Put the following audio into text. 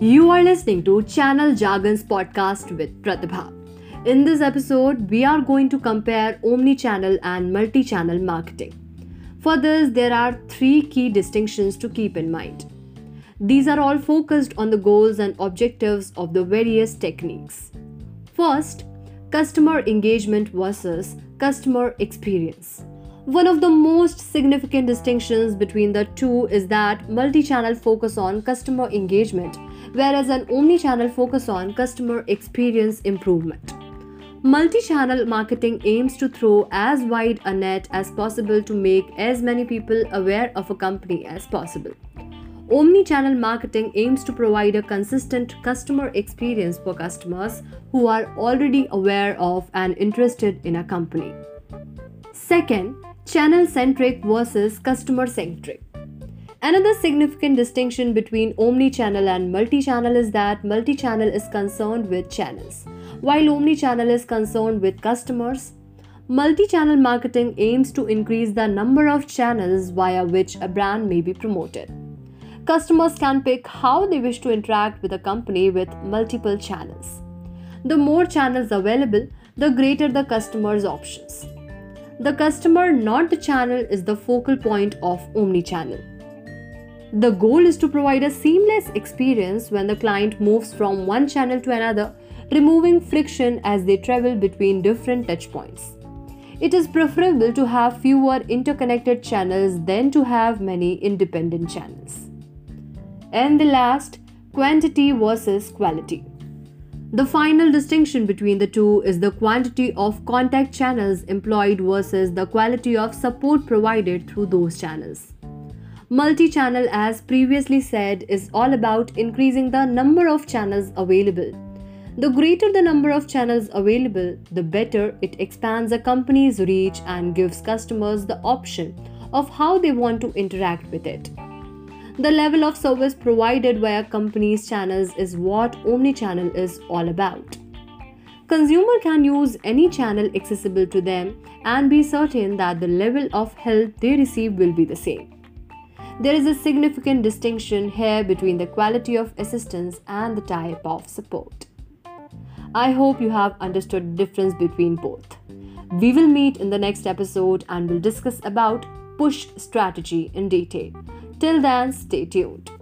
You are listening to Channel Jargons podcast with Pratibha. In this episode, we are going to compare omni-channel and multi-channel marketing. For this, there are three key distinctions to keep in mind. These are all focused on the goals and objectives of the various techniques. First, customer engagement versus customer experience. One of the most significant distinctions between the two is that multi channel focus on customer engagement, whereas an omni channel focus on customer experience improvement. Multi channel marketing aims to throw as wide a net as possible to make as many people aware of a company as possible. Omni channel marketing aims to provide a consistent customer experience for customers who are already aware of and interested in a company. Second, channel centric versus customer centric. Another significant distinction between omni channel and multi channel is that multi channel is concerned with channels, while omni channel is concerned with customers. Multi channel marketing aims to increase the number of channels via which a brand may be promoted. Customers can pick how they wish to interact with a company with multiple channels. The more channels available, the greater the customer's options. The customer, not the channel, is the focal point of omni-channel. The goal is to provide a seamless experience when the client moves from one channel to another, removing friction as they travel between different touchpoints. It is preferable to have fewer interconnected channels than to have many independent channels. And the last, quantity versus quality. The final distinction between the two is the quantity of contact channels employed versus the quality of support provided through those channels. Multi channel, as previously said, is all about increasing the number of channels available. The greater the number of channels available, the better it expands a company's reach and gives customers the option of how they want to interact with it. The level of service provided via companies' channels is what omnichannel is all about. Consumer can use any channel accessible to them and be certain that the level of help they receive will be the same. There is a significant distinction here between the quality of assistance and the type of support. I hope you have understood the difference between both. We will meet in the next episode and we'll discuss about push strategy in detail. Till then, stay tuned.